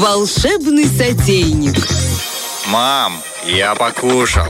Волшебный сотейник. Мам, я покушал.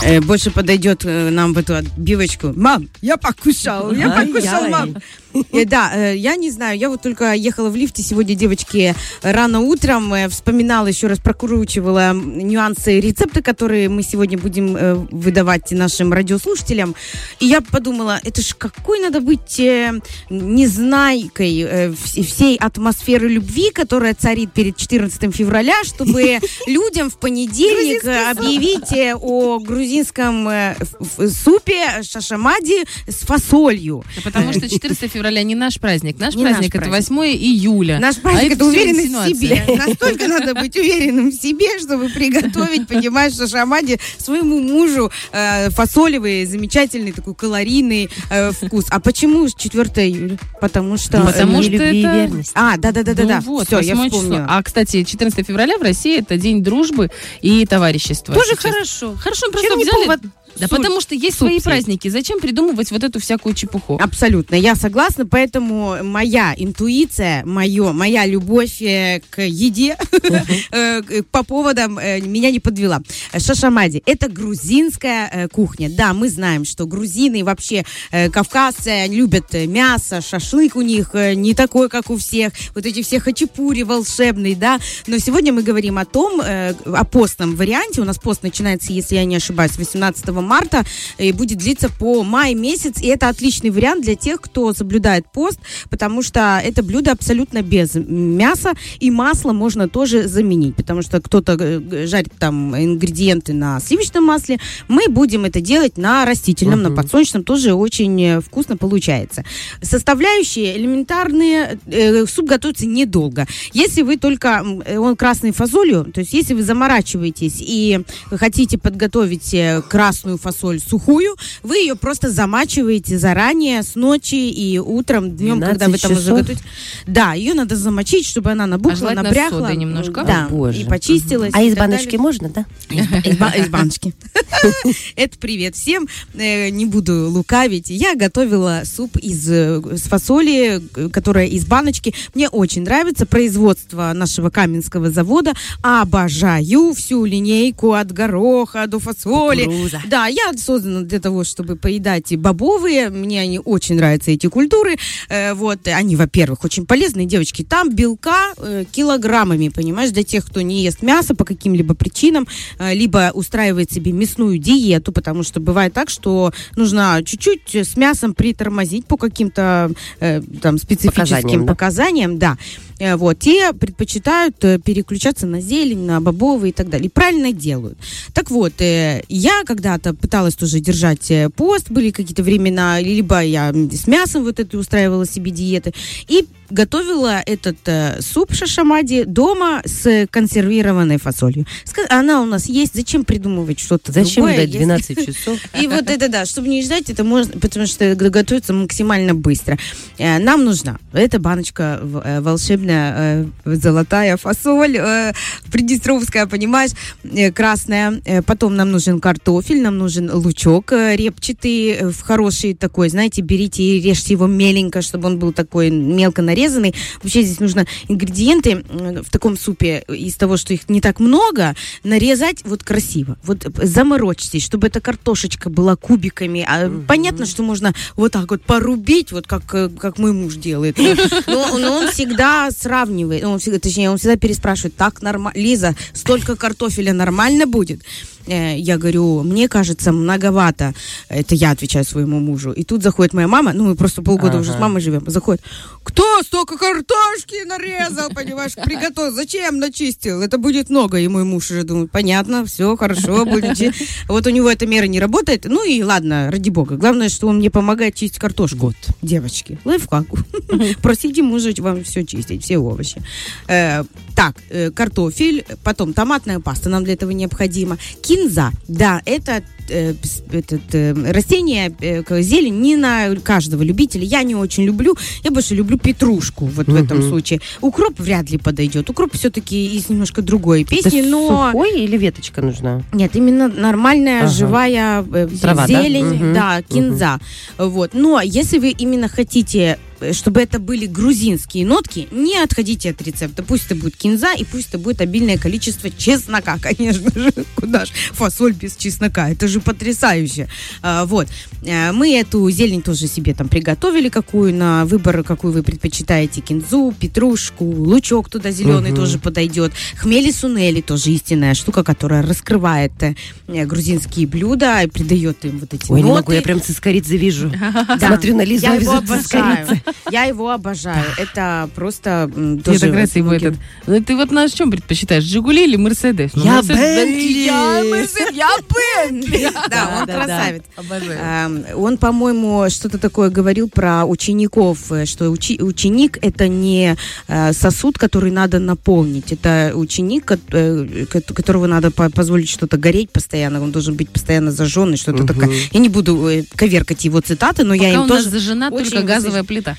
Э, больше подойдет э, нам в эту отбивочку. Мам, я покушал, я покушал, мам. Э, да, э, я не знаю, я вот только ехала в лифте сегодня, девочки, рано утром, э, вспоминала еще раз, прокручивала нюансы рецепты, которые мы сегодня будем выдавать нашим радиослушателям. И я подумала, это ж какой надо быть незнайкой вс- всей атмосферы любви, которая царит перед 14 февраля, чтобы людям в понедельник объявить о грузинском супе шашамади с фасолью. Потому что 14 февраля не наш праздник. Наш Не наш праздник это праздник. 8 июля. Наш А праздник это всё уверенность в себе. Настолько надо быть уверенным в себе, чтобы приготовить, понимаешь, шашамади своему мужу э, фасолевый, замечательный такой калорийный э, вкус. А почему 4 июля? Потому что... Ну, потому э, что это- верность. А, да-да-да-да. Ну вот, Все, я 8 число. вспомнила. А, кстати, 14 февраля в России это день дружбы и товарищества. Тоже Сейчас. хорошо. Хорошо, просто Чем взяли... повод Да суп- потому что есть суп свои праздники. Зачем придумывать вот эту всякую чепуху? Абсолютно, я согласна, поэтому моя интуиция, мое, моя любовь э, к еде э, по поводам э, меня не подвела. Шашамади – это грузинская кухня. Да, мы знаем, что грузины вообще э, кавказцы любят мясо, шашлык у них не такой, как у всех. Вот эти все хачапури волшебные, да. Но сегодня мы говорим о том, о постном варианте. У нас пост начинается, если я не ошибаюсь, 18 марта и будет длиться по май месяц. И это отличный вариант для тех, кто соблюдает пост, потому что это блюдо абсолютно без мяса, и масло можно тоже заменить, потому что кто-то э, жарит там ингредиенты на сливочном масле. Мы будем это делать на растительном, на подсолнечном, тоже очень э, вкусно получается. Составляющие элементарные, э, суп готовится недолго. Если вы только, э, он красной фасолью, то есть если вы заморачиваетесь и хотите подготовить э, красную фасоль сухую, вы ее просто замачиваете заранее с ночи и утром, днем, когда вы 12 там уже готовите. Да, ее надо замочить, чтобы она А набухла, желательно набряхла. немножко? Да, О, боже. и почистилась. А и из баночки далее. можно, да? Из, ба- из баночки. Это привет всем. Э, Не буду лукавить. Я готовила суп из э, с фасоли, которая из баночки. Мне очень нравится производство нашего каменского завода. Обожаю всю линейку от гороха до фасоли. Кукуруза. Да, я создана для того, чтобы поедать и бобовые. Мне они очень нравятся, эти культуры. Э, вот, они, во-первых, очень полезные, девочки. Там белка э, килограммами, понимаешь, для тех, кто не ест мясо по каким-либо причинам, э, либо устраивает себе мясную диету, потому что бывает так, что нужно чуть-чуть с мясом притормозить по каким-то э, там специфическим Показаниям, да. показаниям, да. Э, Вот, те предпочитают э, переключаться на зелень, на бобовые и так далее. И правильно делают. Так вот, э, я когда-то пыталась тоже держать пост, были какие-то времена, либо я с мясом вот это устраивала себе диеты, и готовила этот э, суп шашамади дома с консервированной фасолью. Она у нас есть, зачем придумывать что-то Зачем другое, ждать если- 12 часов? и вот это да, чтобы не ждать, это можно, потому что готовится максимально быстро. Э, Нам нужна эта баночка э, волшебная э, золотая фасоль, приднестровская, понимаешь, красная. Потом нам нужен картофель, нам нужен лучок репчатый, в хороший такой, знаете, берите и режьте его меленько, чтобы он был такой мелко нарезанный. Вообще здесь нужно ингредиенты в таком супе из того, что их не так много, нарезать вот красиво. Вот заморочьтесь, чтобы эта картошечка была кубиками. А Понятно, что можно вот так вот порубить, вот как, э, как мой муж делает. Но, но он всегда сравнивает, он всегда, точнее, он всегда переспрашивает, так нормально, Лиза, столько картофеля нормально будет? Э, Я говорю, мне кажется, многовато. Это я отвечаю своему мужу. И тут заходит моя мама, ну мы просто полгода уже с Ага. мамой живем, заходит, кто столько картошки нарезал, понимаешь, приготовил, зачем начистил? Это будет много. И мой муж уже думает, понятно, все, хорошо, будет чи-». Вот у него эта мера не работает. Ну и ладно, ради бога. Главное, что он мне помогает чистить картошку. Вот. Девочки, лайфхак. Просите мужа вам все чистить, все овощи. Так, э, картофель, потом томатная паста нам для этого необходима. Кинза, да, это э, этот, э, растение, э, зелень не на каждого любителя. Я не очень люблю. Я больше люблю петрушку вот в этом случае. Укроп вряд ли подойдет. Укроп все-таки из немножко другой Это песни, но... сухой или веточка нужна? Нет, именно нормальная, Ага. живая э, Трава, да? зелень, Мгм. да, кинза. Вот. Но если вы именно хотите чтобы это были грузинские нотки, не отходите от рецепта. Пусть это будет кинза и пусть это будет обильное количество чеснока, конечно же. Куда ж фасоль без чеснока? Это же потрясающе. А, вот. А, мы эту зелень тоже себе там приготовили, какую на выбор, какую вы предпочитаете. Кинзу, петрушку, лучок туда зеленый тоже подойдет. Хмели сунели тоже истинная штука, которая раскрывает э, грузинские блюда и придает им вот эти Ой, не ноты. могу, я прям цискоридзе вижу. Да. Смотрю на Лизу, Я его обожаю. Я его обожаю. Это просто тоже его многим- этот. Ну, ты вот на чем предпочитаешь, Жигули или Мерседес? Ну, Я Бентли. Я Бентли. Да, он красавец. Обожаю. Он, по-моему, что-то такое говорил про учеников, э, что ученик это не э, сосуд, который надо наполнить, это ученик, э, ко- которого надо по- позволить что-то гореть постоянно, он должен быть постоянно зажженный, что-то такое. Я не буду коверкать его цитаты, но я им у нас тоже зажжена только газовая плита.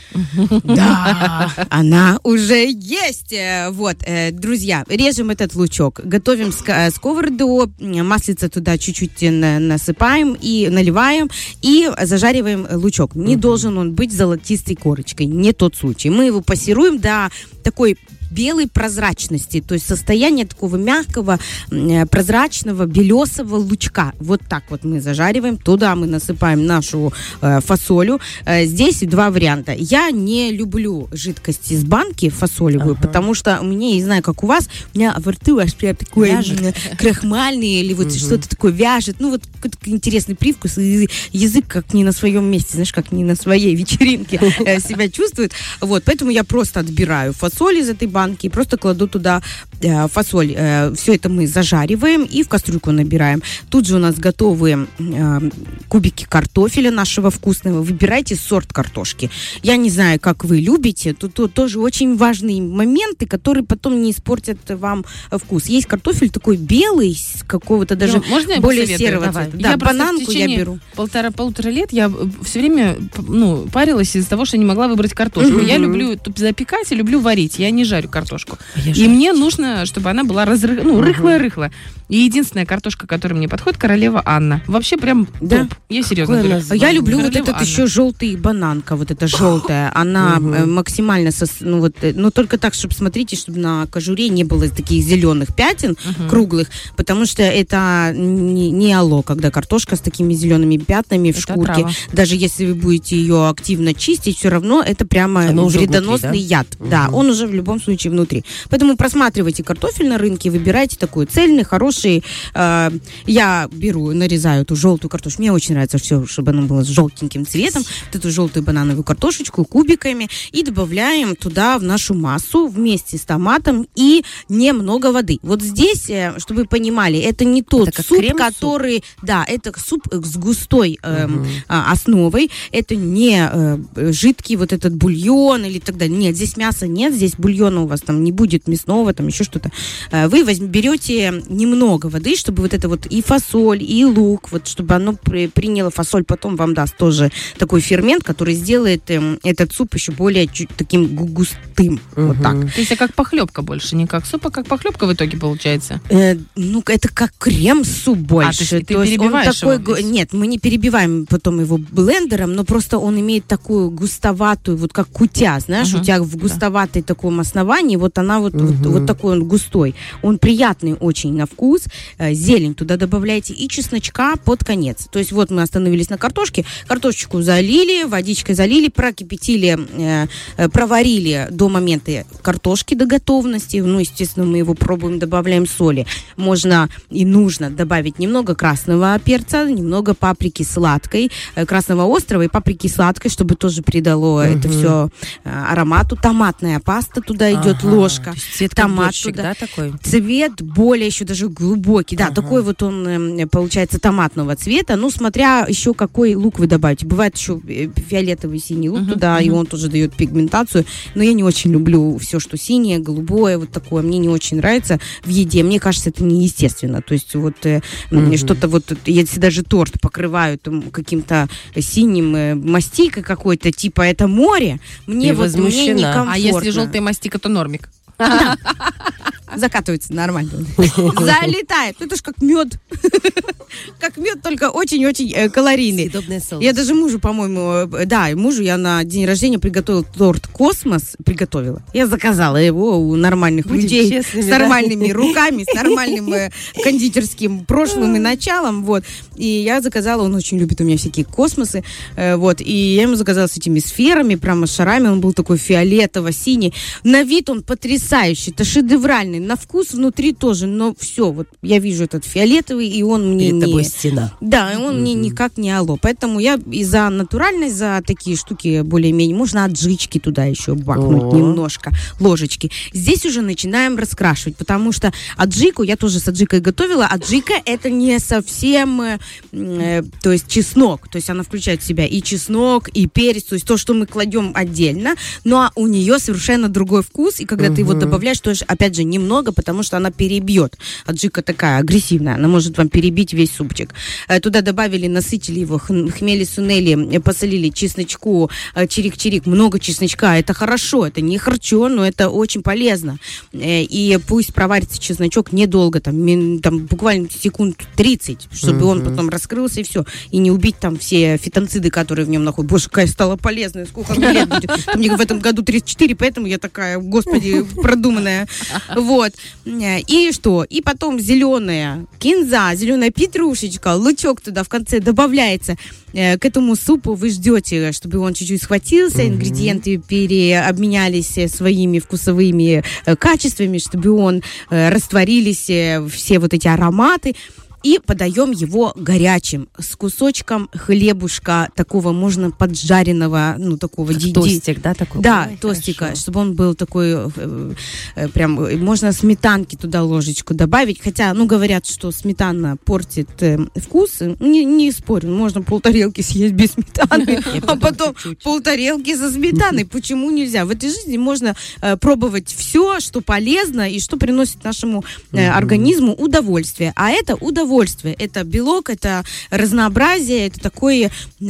Да, она уже есть. Э, Вот, э, друзья, режем этот лучок, готовим э, сковороду, маслица туда чуть-чуть на- насыпаем и наливаем, и зажариваем лучок. Не должен он быть золотистой корочкой, не тот случай. Мы его пассируем до такой белой прозрачности, то есть состояние такого мягкого, э, прозрачного, белесого лучка. Вот так вот мы зажариваем, туда мы насыпаем нашу э, фасолю. Э, здесь два варианта. Я не люблю жидкость из банки фасолевую, потому что я не знаю, как у вас, у меня во рту аж прям такой Вяжет. крахмальный или вот что-то такое вяжет. Ну вот какой-то интересный привкус, и язык как не на своем месте, знаешь, как не на своей вечеринке э, себя чувствует. Вот, поэтому я просто отбираю фасоль из этой банки и просто кладу туда э, фасоль. все это мы зажариваем и в кастрюльку набираем. Тут же у нас готовые э, кубики картофеля нашего вкусного. Выбирайте сорт картошки. Я не знаю, как вы любите. Тут, тут тоже очень важные моменты, которые потом не испортят вам э, вкус. Есть картофель такой белый, с какого-то даже Ну, можно я более серого Давай. цвета. Я Да, в бананку я беру. Полтора-полутора лет я все время ну, парилась из-за того, что не могла выбрать картошку. Я люблю запекать и люблю варить. Я не жарю картошку. Я И мне нужно, чтобы она была разры... ну, рыхлая-рыхлая. И единственная картошка, которая мне подходит, королева Анна. Вообще прям Да? топ. Я серьезно Какое говорю. Я люблю вот Королева этот Анна. еще желтый бананка, вот эта желтая. Она э, максимально, сос- ну вот, э, но только так, чтобы смотрите, чтобы на кожуре не было таких зеленых пятен круглых, потому что это не, не алло, когда картошка с такими зелеными пятнами в Это шкурке. отрава. Даже если вы будете ее активно чистить, все равно это прямо Оно уже вредоносный внутри, яд. Да, он уже в любом случае внутри. Поэтому просматривайте картофель на рынке, выбирайте такой цельный, хороший. Э, я беру, нарезаю эту желтую картошку. Мне очень нравится все, чтобы оно было с желтеньким цветом. Вот эту желтую банановую картошечку кубиками. И добавляем туда в нашу массу вместе с томатом и немного воды. Вот здесь, э, чтобы вы понимали, это не тот Это суп, крем-суп? который... Да, это суп э, с густой эм, а, основой. Это не э, жидкий вот этот бульон или так далее. Нет, здесь мяса нет, здесь бульона у вас там не будет мясного, там еще что-то. Э, Вы возьм- берете немного воды, чтобы вот это вот и фасоль, и лук, вот чтобы оно при- приняло фасоль, потом вам даст тоже такой фермент, который сделает эм, этот суп еще более чуть таким гу- густым. Вот так. То есть это как похлебка больше, не как суп, а как похлебка в итоге получается. Э, ну, это как крем-суп больше. А, то есть ты То есть он такой, его весь? Нет, мы не перебиваем потом его блендером, но просто он имеет такую густоватую, вот как кутя, знаешь, Ага, у тебя в да. густоватой таком основании, вот она вот, вот, вот такой он густой. Он приятный очень на вкус. Э, зелень туда добавляете и чесночка под конец. То есть вот мы остановились на картошке, картошечку залили, водичкой залили, прокипятили, э, э, проварили до момента картошки до готовности. Ну, естественно, мы его пробуем, добавляем соли. Можно и нужно добавить немного красного перца, немного паприки сладкой, красного острова и паприки сладкой, чтобы тоже придало это все аромату. Томатная паста туда идет, Ага, ложка. то есть цвет Томат туда. да, такой? Цвет более еще даже глубокий. Да, такой вот он эм, получается томатного цвета. Ну, смотря еще какой лук вы добавите. Бывает еще э, фиолетовый синий лук туда, и он тоже дает пигментацию. Но я не очень люблю все, что синее, голубое, вот такое. Мне не очень нравится в еде. Мне кажется, это неестественно. То есть вот э, м, что-то вот, если даже торт покрывают каким-то синим э, мастикой какой-то, типа это море, мне Ты вот мне возмущена. некомфортно. А если желтая мастика, то нормик. закатывается нормально. Залетает. Это ж как мед. Как мед, только очень-очень э, калорийный. Я даже мужу, по-моему, э, да, мужу я на день рождения приготовила торт «Космос». Приготовила. Я заказала его у нормальных людей. с нормальными руками, с нормальным э, кондитерским прошлым и началом. Вот. И я заказала, он очень любит у меня всякие космосы. Вот. И я ему заказала с этими сферами, прямо шарами. Он был такой фиолетово-синий. На вид он потрясающий. Это шедевральный. На вкус внутри тоже. Но все, вот я вижу этот фиолетовый, и он мне Перед не... тобой стена. Да, и он мне никак не алло. Поэтому я и за натуральность, за такие штуки более-менее. Можно аджички туда еще бахнуть немножко, ложечки. Здесь уже начинаем раскрашивать, потому что аджику, я тоже с аджикой готовила. Аджика это не совсем, э, э, то есть чеснок. То есть она включает в себя и чеснок, и перец, то есть то, что мы кладем отдельно. Но у нее совершенно другой вкус, и когда ты его добавляешь, тоже, опять же, немного, потому что она перебьет. Аджика такая агрессивная, она может вам перебить весь супчик. Э, Туда добавили, насытили его хмели сунели, э, посолили чесночку, э, чирик-чирик, много чесночка. Это хорошо, это не харчо, но это очень полезно. И пусть проварится чесночок недолго, там, там буквально секунд 30, чтобы он потом раскрылся и все. И не убить там все фитонциды, которые в нем находятся. Боже, какая стала полезная, сколько лет будет. Мне в этом году 34, поэтому я такая, господи, продуманная. Вот. И что? И потом зеленая кинза, зеленая петрушечка, лучок туда в конце добавляется. Э, К этому супу вы ждете, чтобы он чуть-чуть схватился, ингредиенты переобменялись своими вкусовыми э, качествами, чтобы он э, растворились все вот эти ароматы. И подаем его горячим, с кусочком хлебушка, такого можно поджаренного, ну, такого ди- Тостик, да, такой? да, Ой, тостика, хорошо. чтобы он был такой, э, э, прям, э, можно сметанки туда ложечку добавить, хотя, ну, говорят, что сметана портит э, вкус, не, не спорю, можно полтарелки съесть без сметаны, а потом полтарелки со сметаной, почему нельзя? В этой жизни можно пробовать все, что полезно и что приносит нашему организму удовольствие, а это удовольствие, это белок, это разнообразие, это такой э,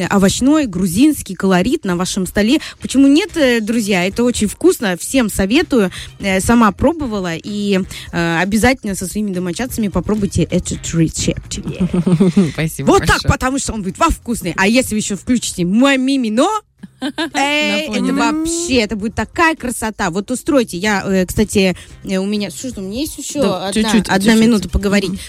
овощной грузинский колорит на вашем столе. Почему нет, э, друзья? Это очень вкусно, всем советую. Э, Сама пробовала и обязательно со своими домочадцами попробуйте этот рецепт. Спасибо Вот так, потому что он будет во вкусный. А если вы еще включите мимино, Эй, это вообще, это будет такая красота. Вот устройте. Я, кстати, у меня, что у меня есть еще Да, одна, чуть-чуть, одна чуть-чуть. минута поговорить.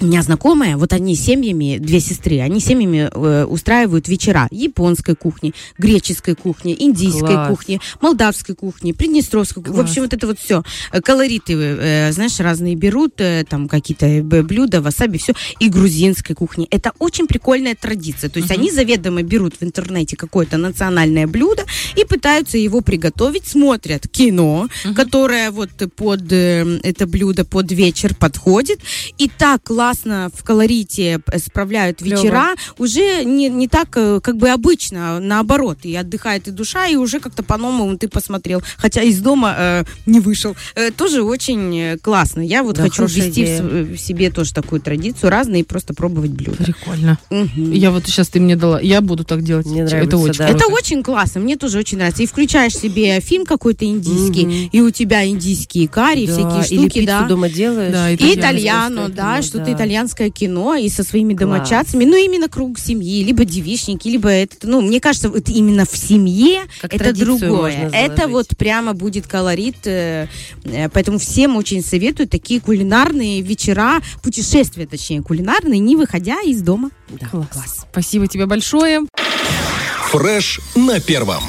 У меня знакомая, вот они семьями, две сестры, они семьями э, устраивают вечера японской кухни, греческой кухни, индийской Класс. кухни, молдавской кухни, приднестровской кухни. В общем, вот это вот все. Колориты, э, знаешь, разные берут, э, там какие-то э, блюда, васаби, все. И грузинской кухни. Это очень прикольная традиция. То есть они заведомо берут в интернете какое-то национальное блюдо и пытаются его приготовить, смотрят кино, которое вот под э, это блюдо под вечер подходит, и так классно в колорите п- справляют Клёво. вечера, уже не, не так, э, как бы обычно, а наоборот, и отдыхает и душа, и уже как-то по-новому ты посмотрел, хотя из дома э, не вышел. Э, тоже очень э, классно. Я вот Да, хочу ввести в, в себе тоже такую традицию, разные, и просто пробовать блюда. Прикольно. Мгм. Я вот сейчас ты мне дала, я буду так делать. Мне Это нравится, очень да. Это очень классно, мне тоже очень нравится. И включаешь себе фильм какой-то индийский, Мгм. и у тебя индийские карри, Да, всякие или штуки, пиццу да. дома делаешь. Да, и итальяно, кино, да, что-то да. Итальянское кино, и со своими Класс. домочадцами, ну, именно круг семьи, либо девичники, либо это, ну, мне кажется, вот именно в семье Как это другое. Это вот прямо будет колорит, э, э, поэтому всем очень советую такие кулинарные вечера, путешествия, точнее, кулинарные, не выходя из дома. Да, Класс. класс. Спасибо тебе большое. Фреш на первом.